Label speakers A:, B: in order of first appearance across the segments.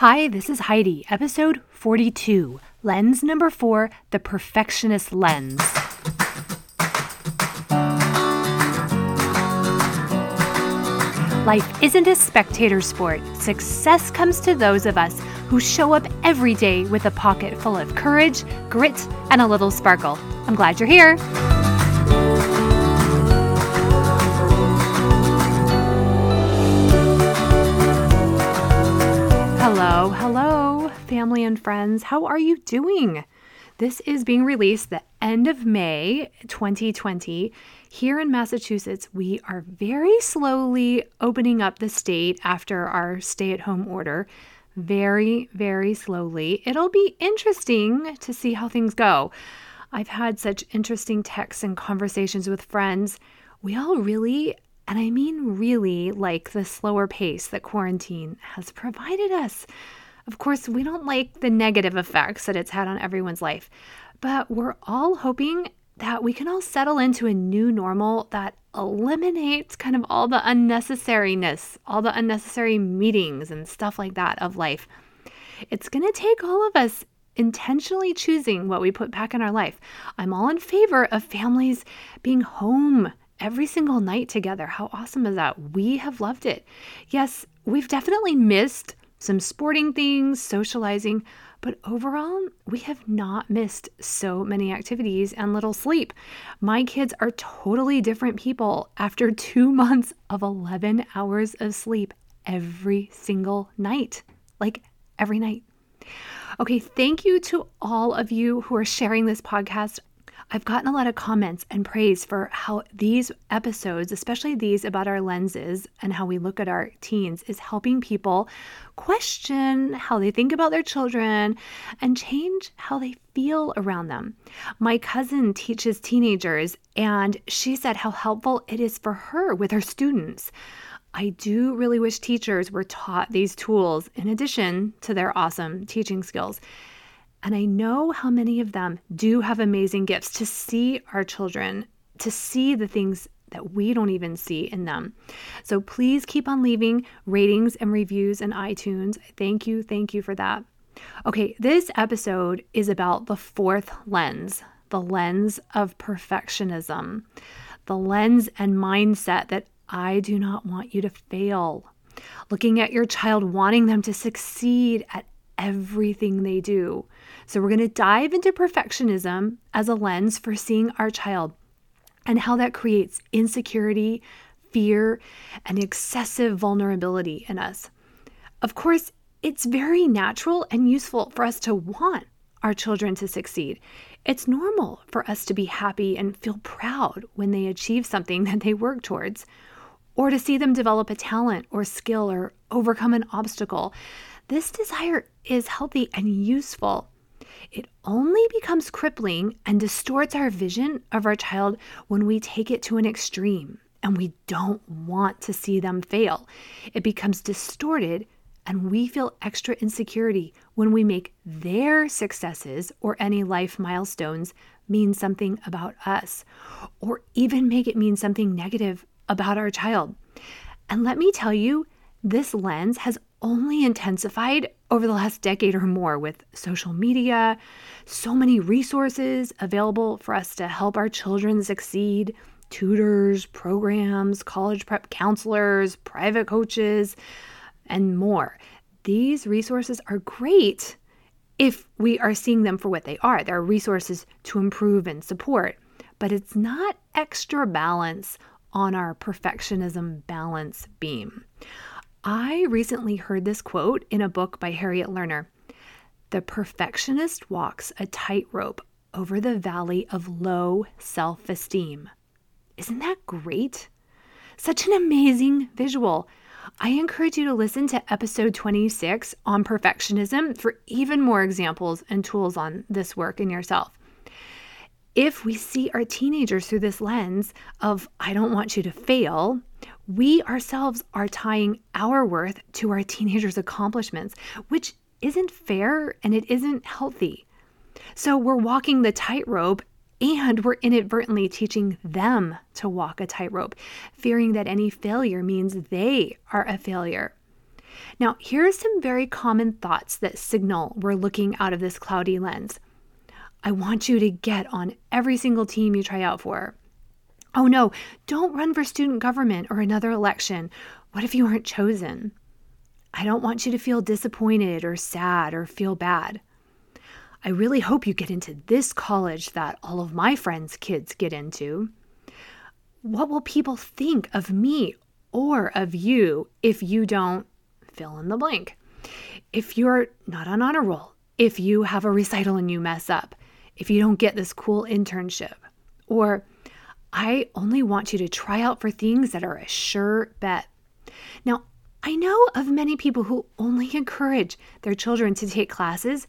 A: Hi, this is Heidi, episode 42, lens number four The Perfectionist Lens. Life isn't a spectator sport. Success comes to those of us who show up every day with a pocket full of courage, grit, and a little sparkle. I'm glad you're here. Hello, hello, family and friends. How are you doing? This is being released the end of May 2020. Here in Massachusetts, we are very slowly opening up the state after our stay at home order. Very, very slowly. It'll be interesting to see how things go. I've had such interesting texts and conversations with friends. We all really and I mean, really, like the slower pace that quarantine has provided us. Of course, we don't like the negative effects that it's had on everyone's life, but we're all hoping that we can all settle into a new normal that eliminates kind of all the unnecessariness, all the unnecessary meetings and stuff like that of life. It's going to take all of us intentionally choosing what we put back in our life. I'm all in favor of families being home every single night together. How awesome is that? We have loved it. Yes, we've definitely missed some sporting things, socializing, but overall, we have not missed so many activities and little sleep. My kids are totally different people after two months of 11 hours of sleep every single night. Like every night. Okay, thank you to all of you who are sharing this podcast. I've gotten a lot of comments and praise for how these episodes, especially these about our lenses and how we look at our teens, is helping people question how they think about their children and change how they feel around them. My cousin teaches teenagers, and she said how helpful it is for her with her students. I do really wish teachers were taught these tools in addition to their awesome teaching skills. And I know how many of them do have amazing gifts to see our children, to see the things that we don't even see in them. So please keep on leaving ratings and reviews in iTunes. Thank you. Thank you for that. Okay, this episode is about the fourth lens, the lens of perfectionism, the lens and mindset that I do not want you to fail. Looking at your child, wanting them to succeed at everything they do. So, we're going to dive into perfectionism as a lens for seeing our child and how that creates insecurity, fear, and excessive vulnerability in us. Of course, it's very natural and useful for us to want our children to succeed. It's normal for us to be happy and feel proud when they achieve something that they work towards, or to see them develop a talent or skill or overcome an obstacle. This desire is healthy and useful. It only becomes crippling and distorts our vision of our child when we take it to an extreme and we don't want to see them fail. It becomes distorted and we feel extra insecurity when we make their successes or any life milestones mean something about us, or even make it mean something negative about our child. And let me tell you, this lens has only intensified over the last decade or more with social media, so many resources available for us to help our children succeed tutors, programs, college prep counselors, private coaches, and more. These resources are great if we are seeing them for what they are. They're resources to improve and support, but it's not extra balance on our perfectionism balance beam. I recently heard this quote in a book by Harriet Lerner The perfectionist walks a tightrope over the valley of low self esteem. Isn't that great? Such an amazing visual. I encourage you to listen to episode 26 on perfectionism for even more examples and tools on this work in yourself. If we see our teenagers through this lens of, I don't want you to fail, we ourselves are tying our worth to our teenagers' accomplishments, which isn't fair and it isn't healthy. So we're walking the tightrope and we're inadvertently teaching them to walk a tightrope, fearing that any failure means they are a failure. Now, here are some very common thoughts that signal we're looking out of this cloudy lens. I want you to get on every single team you try out for. Oh no, don't run for student government or another election. What if you aren't chosen? I don't want you to feel disappointed or sad or feel bad. I really hope you get into this college that all of my friends' kids get into. What will people think of me or of you if you don't fill in the blank? If you're not on honor roll, if you have a recital and you mess up, if you don't get this cool internship, or I only want you to try out for things that are a sure bet. Now, I know of many people who only encourage their children to take classes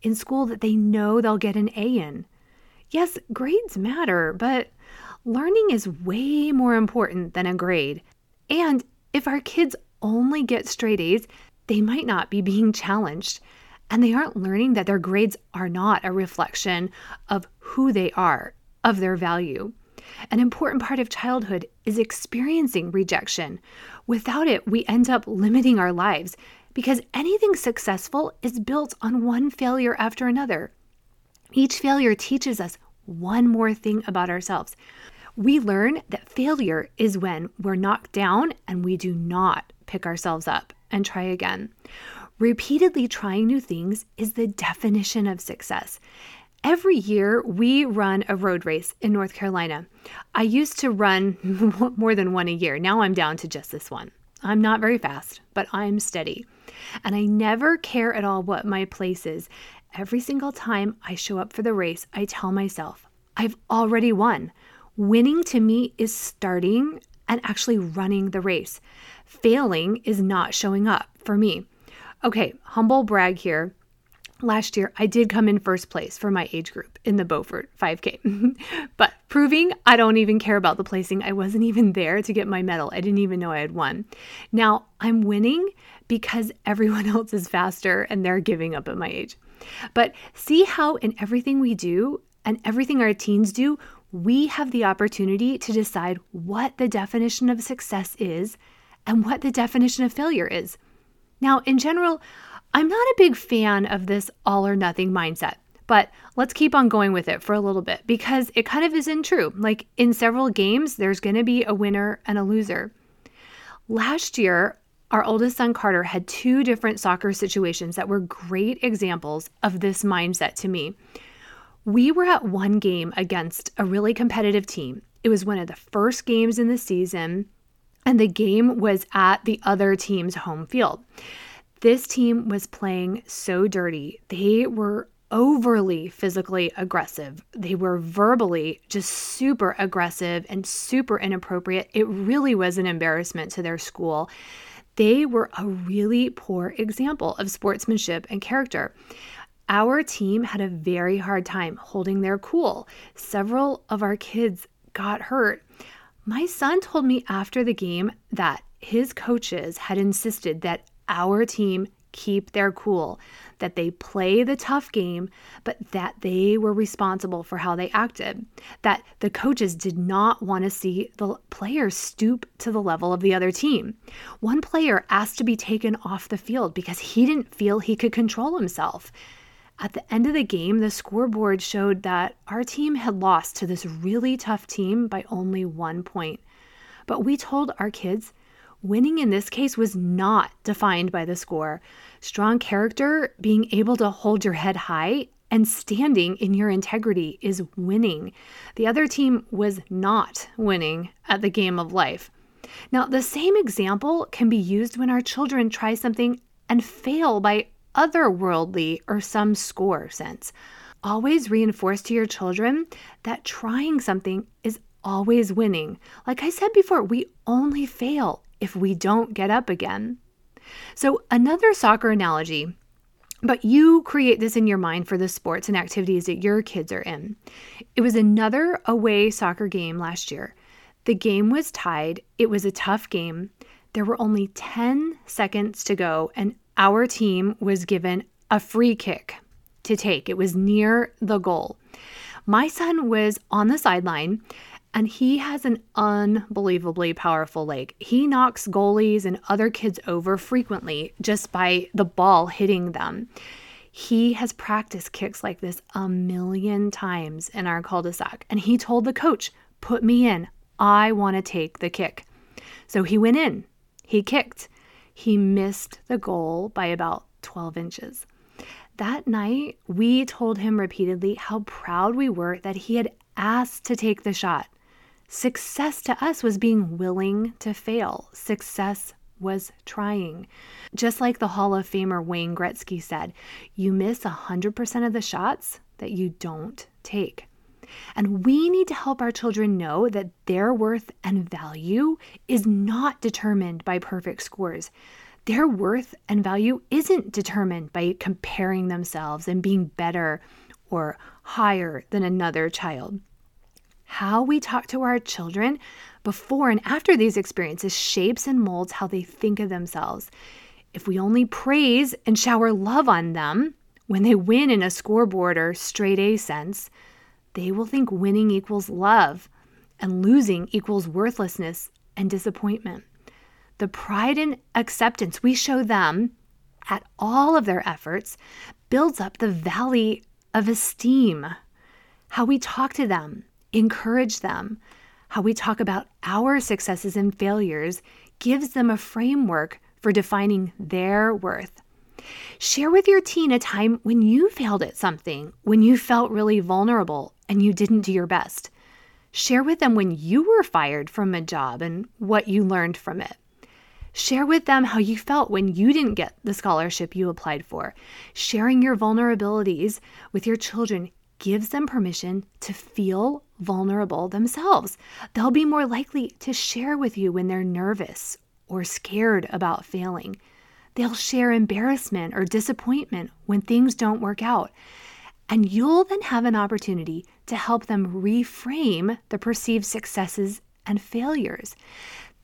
A: in school that they know they'll get an A in. Yes, grades matter, but learning is way more important than a grade. And if our kids only get straight A's, they might not be being challenged. And they aren't learning that their grades are not a reflection of who they are, of their value. An important part of childhood is experiencing rejection. Without it, we end up limiting our lives because anything successful is built on one failure after another. Each failure teaches us one more thing about ourselves. We learn that failure is when we're knocked down and we do not pick ourselves up and try again. Repeatedly trying new things is the definition of success. Every year, we run a road race in North Carolina. I used to run more than one a year. Now I'm down to just this one. I'm not very fast, but I'm steady. And I never care at all what my place is. Every single time I show up for the race, I tell myself, I've already won. Winning to me is starting and actually running the race. Failing is not showing up for me. Okay, humble brag here. Last year, I did come in first place for my age group in the Beaufort 5K. but proving I don't even care about the placing, I wasn't even there to get my medal. I didn't even know I had won. Now I'm winning because everyone else is faster and they're giving up at my age. But see how in everything we do and everything our teens do, we have the opportunity to decide what the definition of success is and what the definition of failure is. Now, in general, I'm not a big fan of this all or nothing mindset, but let's keep on going with it for a little bit because it kind of isn't true. Like in several games, there's going to be a winner and a loser. Last year, our oldest son Carter had two different soccer situations that were great examples of this mindset to me. We were at one game against a really competitive team. It was one of the first games in the season, and the game was at the other team's home field. This team was playing so dirty. They were overly physically aggressive. They were verbally just super aggressive and super inappropriate. It really was an embarrassment to their school. They were a really poor example of sportsmanship and character. Our team had a very hard time holding their cool. Several of our kids got hurt. My son told me after the game that his coaches had insisted that our team keep their cool, that they play the tough game, but that they were responsible for how they acted, that the coaches did not want to see the players stoop to the level of the other team. One player asked to be taken off the field because he didn't feel he could control himself. At the end of the game, the scoreboard showed that our team had lost to this really tough team by only one point. But we told our kids Winning in this case was not defined by the score. Strong character, being able to hold your head high, and standing in your integrity is winning. The other team was not winning at the game of life. Now, the same example can be used when our children try something and fail by otherworldly or some score sense. Always reinforce to your children that trying something is always winning. Like I said before, we only fail if we don't get up again. So, another soccer analogy, but you create this in your mind for the sports and activities that your kids are in. It was another away soccer game last year. The game was tied, it was a tough game. There were only 10 seconds to go, and our team was given a free kick to take. It was near the goal. My son was on the sideline And he has an unbelievably powerful leg. He knocks goalies and other kids over frequently just by the ball hitting them. He has practiced kicks like this a million times in our cul de sac. And he told the coach, Put me in. I want to take the kick. So he went in. He kicked. He missed the goal by about 12 inches. That night, we told him repeatedly how proud we were that he had asked to take the shot. Success to us was being willing to fail. Success was trying. Just like the Hall of Famer Wayne Gretzky said, you miss 100% of the shots that you don't take. And we need to help our children know that their worth and value is not determined by perfect scores. Their worth and value isn't determined by comparing themselves and being better or higher than another child. How we talk to our children before and after these experiences shapes and molds how they think of themselves. If we only praise and shower love on them when they win in a scoreboard or straight A sense, they will think winning equals love and losing equals worthlessness and disappointment. The pride and acceptance we show them at all of their efforts builds up the valley of esteem. How we talk to them, encourage them, how we talk about our successes and failures gives them a framework for defining their worth. Share with your teen a time when you failed at something, when you felt really vulnerable and you didn't do your best. Share with them when you were fired from a job and what you learned from it. Share with them how you felt when you didn't get the scholarship you applied for. Sharing your vulnerabilities with your children gives them permission to feel vulnerable themselves. They'll be more likely to share with you when they're nervous or scared about failing. They'll share embarrassment or disappointment when things don't work out. And you'll then have an opportunity to help them reframe the perceived successes and failures.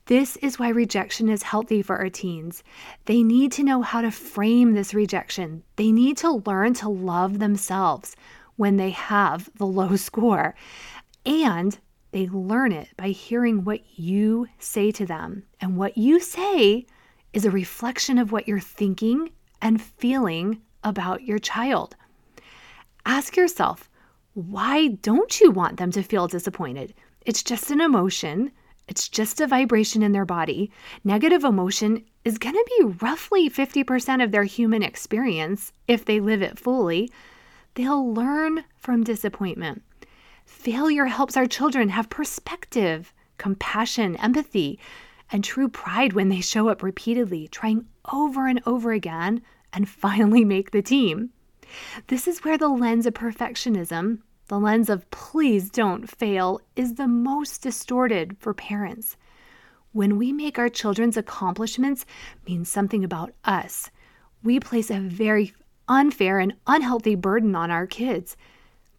A: This is why rejection is healthy for our teens. They need to know how to frame this rejection. They need to learn to love themselves when they have the low score. And they learn it by hearing what you say to them. And what you say is a reflection of what you're thinking and feeling about your child. Ask yourself, why don't you want them to feel disappointed? It's just an emotion. It's just a vibration in their body. Negative emotion is going to be roughly 50% of their human experience if they live it fully. They'll learn from disappointment. Failure helps our children have perspective, compassion, empathy, and true pride when they show up repeatedly, trying over and over again, and finally make the team. This is where the lens of perfectionism the lens of please don't fail is the most distorted for parents. When we make our children's accomplishments mean something about us, we place a very unfair and unhealthy burden on our kids.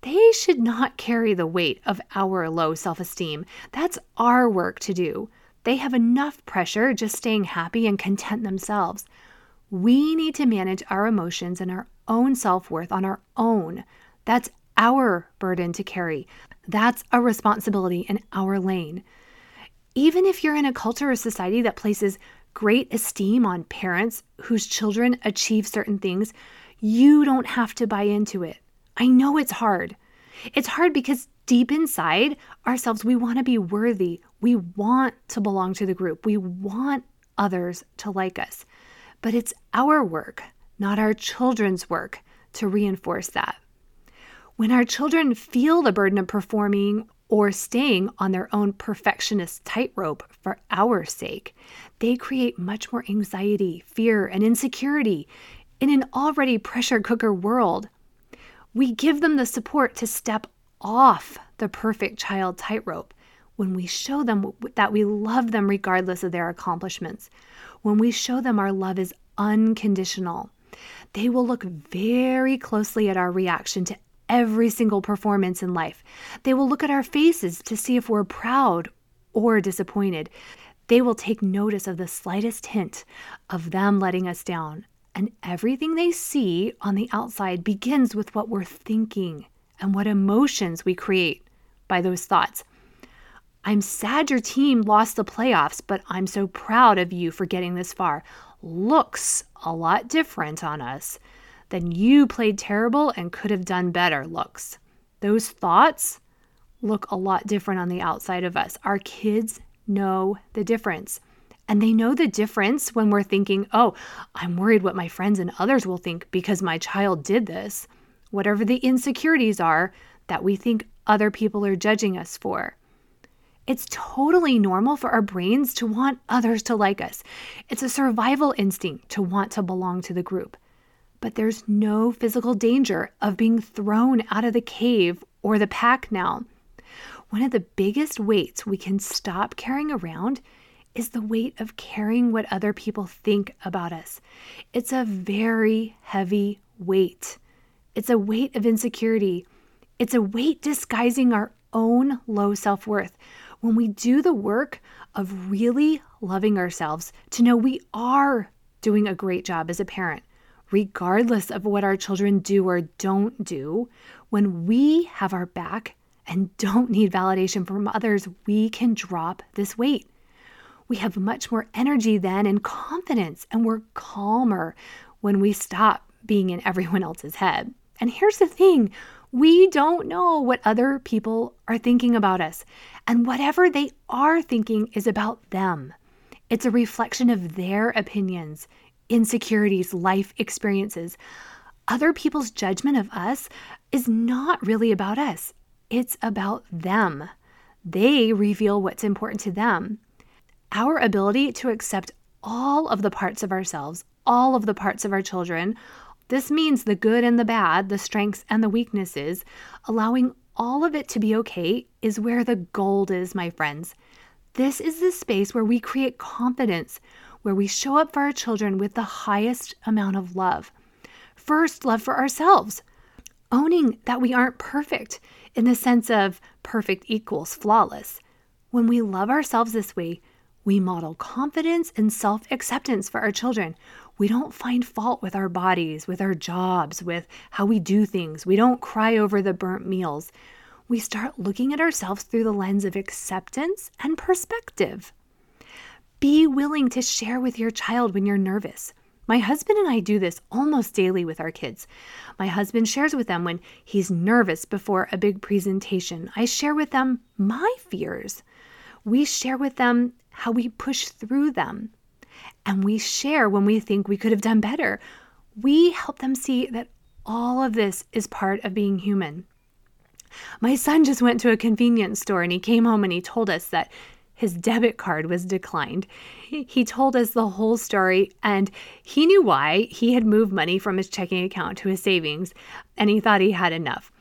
A: They should not carry the weight of our low self esteem. That's our work to do. They have enough pressure just staying happy and content themselves. We need to manage our emotions and our own self worth on our own. That's our burden to carry. That's a responsibility in our lane. Even if you're in a culture or society that places great esteem on parents whose children achieve certain things, you don't have to buy into it. I know it's hard. It's hard because deep inside ourselves, we want to be worthy. We want to belong to the group. We want others to like us. But it's our work, not our children's work, to reinforce that. When our children feel the burden of performing or staying on their own perfectionist tightrope for our sake, they create much more anxiety, fear, and insecurity in an already pressure cooker world. We give them the support to step off the perfect child tightrope when we show them that we love them regardless of their accomplishments, when we show them our love is unconditional. They will look very closely at our reaction to every single performance in life. They will look at our faces to see if we're proud or disappointed. They will take notice of the slightest hint of them letting us down. And everything they see on the outside begins with what we're thinking and what emotions we create by those thoughts. I'm sad your team lost the playoffs, but I'm so proud of you for getting this far. Looks a lot different on us than you played terrible and could have done better looks. Those thoughts look a lot different on the outside of us. Our kids know the difference. And they know the difference when we're thinking, oh, I'm worried what my friends and others will think because my child did this. Whatever the insecurities are that we think other people are judging us for. It's totally normal for our brains to want others to like us. It's a survival instinct to want to belong to the group. But there's no physical danger of being thrown out of the cave or the pack now. One of the biggest weights we can stop carrying around is the weight of caring what other people think about us. It's a very heavy weight. It's a weight of insecurity. It's a weight disguising our own low self worth. When we do the work of really loving ourselves to know we are doing a great job as a parent, regardless of what our children do or don't do, when we have our back and don't need validation from others, we can drop this weight. We have much more energy then and confidence, and we're calmer when we stop being in everyone else's head. And here's the thing we don't know what other people are thinking about us, and whatever they are thinking is about them. It's a reflection of their opinions, insecurities, life experiences. Other people's judgment of us is not really about us. It's about them. They reveal what's important to them. Our ability to accept all of the parts of ourselves, all of the parts of our children, this means the good and the bad, the strengths and the weaknesses, allowing all of it to be okay is where the gold is, my friends. This is the space where we create confidence, where we show up for our children with the highest amount of love. First, love for ourselves, owning that we aren't perfect in the sense of perfect equals flawless. When we love ourselves this way, we model confidence and self acceptance for our children. We don't find fault with our bodies, with our jobs, with how we do things. We don't cry over the burnt meals. We start looking at ourselves through the lens of acceptance and perspective. Be willing to share with your child when you're nervous. My husband and I do this almost daily with our kids. My husband shares with them when he's nervous before a big presentation. I share with them my fears. We share with them how we push through them. And we share when we think we could have done better. We help them see that all of this is part of being human. My son just went to a convenience store and he came home and he told us that his debit card was declined. He told us the whole story and he knew why. He had moved money from his checking account to his savings and he thought he had enough.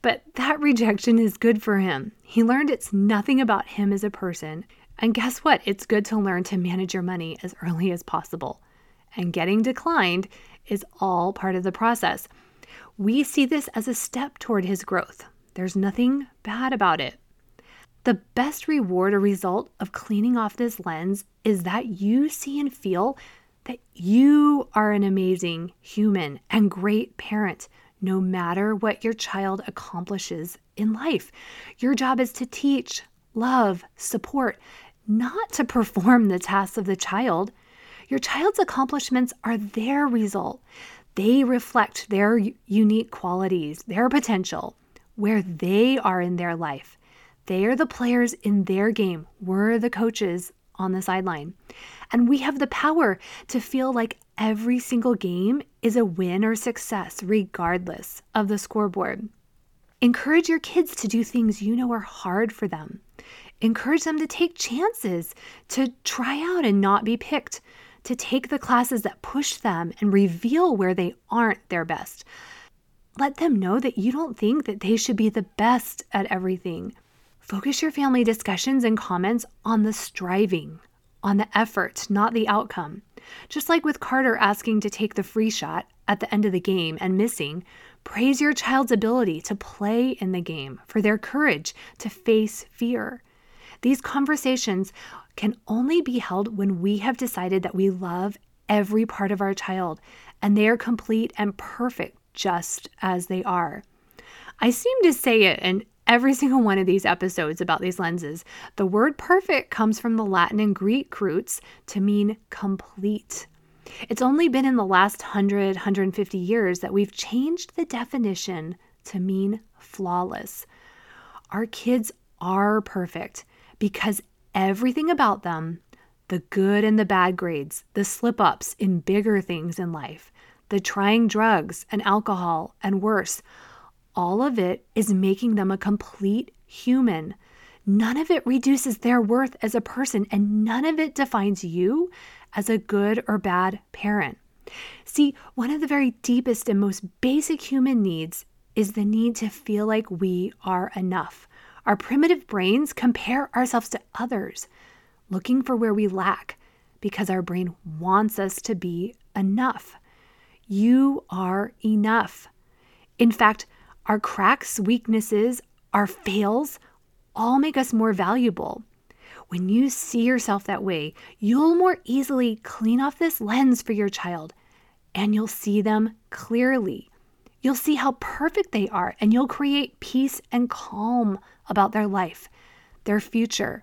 A: But that rejection is good for him. He learned it's nothing about him as a person. And guess what? It's good to learn to manage your money as early as possible. And getting declined is all part of the process. We see this as a step toward his growth. There's nothing bad about it. The best reward or result of cleaning off this lens is that you see and feel that you are an amazing human and great parent, no matter what your child accomplishes in life. Your job is to teach, love, support, not to perform the tasks of the child. Your child's accomplishments are their result. They reflect their unique qualities, their potential, where they are in their life. They are the players in their game. We're the coaches on the sideline. And we have the power to feel like every single game is a win or success, regardless of the scoreboard. Encourage your kids to do things you know are hard for them. Encourage them to take chances, to try out and not be picked, to take the classes that push them and reveal where they aren't their best. Let them know that you don't think that they should be the best at everything. Focus your family discussions and comments on the striving, on the effort, not the outcome. Just like with Carter asking to take the free shot at the end of the game and missing, praise your child's ability to play in the game, for their courage to face fear. These conversations can only be held when we have decided that we love every part of our child and they are complete and perfect just as they are. I seem to say it in every single one of these episodes about these lenses. The word perfect comes from the Latin and Greek roots to mean complete. It's only been in the last 100, 150 years that we've changed the definition to mean flawless. Our kids are perfect because everything about them, the good and the bad grades, the slip ups in bigger things in life, the trying drugs and alcohol and worse, all of it is making them a complete human. None of it reduces their worth as a person, and none of it defines you as a good or bad parent. See, one of the very deepest and most basic human needs is the need to feel like we are enough. Our primitive brains compare ourselves to others, looking for where we lack because our brain wants us to be enough. You are enough. In fact, our cracks, weaknesses, our fails all make us more valuable. When you see yourself that way, you'll more easily clean off this lens for your child and you'll see them clearly. You'll see how perfect they are and you'll create peace and calm about their life, their future,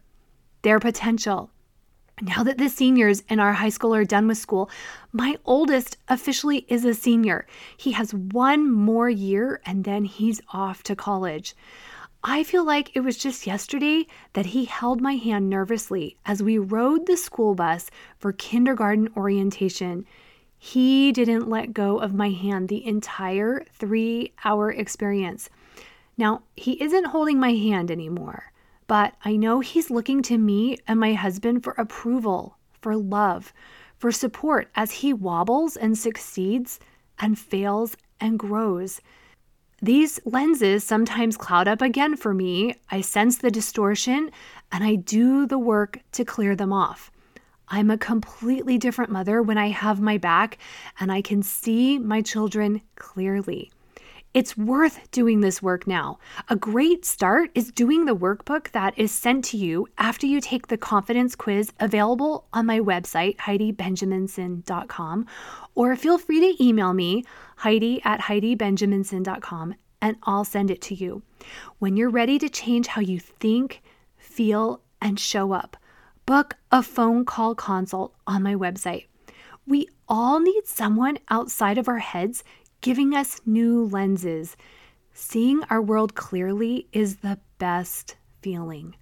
A: their potential. Now that the seniors in our high school are done with school, my oldest officially is a senior. He has one more year and then he's off to college. I feel like it was just yesterday that he held my hand nervously as we rode the school bus for kindergarten orientation. He didn't let go of my hand the entire three hour experience. Now, he isn't holding my hand anymore, but I know he's looking to me and my husband for approval, for love, for support as he wobbles and succeeds and fails and grows. These lenses sometimes cloud up again for me. I sense the distortion and I do the work to clear them off. I'm a completely different mother when I have my back and I can see my children clearly. It's worth doing this work now. A great start is doing the workbook that is sent to you after you take the confidence quiz available on my website, HeidiBenjaminson.com, or feel free to email me, Heidi at HeidiBenjaminson.com, and I'll send it to you. When you're ready to change how you think, feel, and show up, book a phone call consult on my website. We all need someone outside of our heads giving us new lenses. Seeing our world clearly is the best feeling.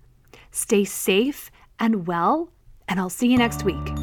A: Stay safe and well, and I'll see you next week.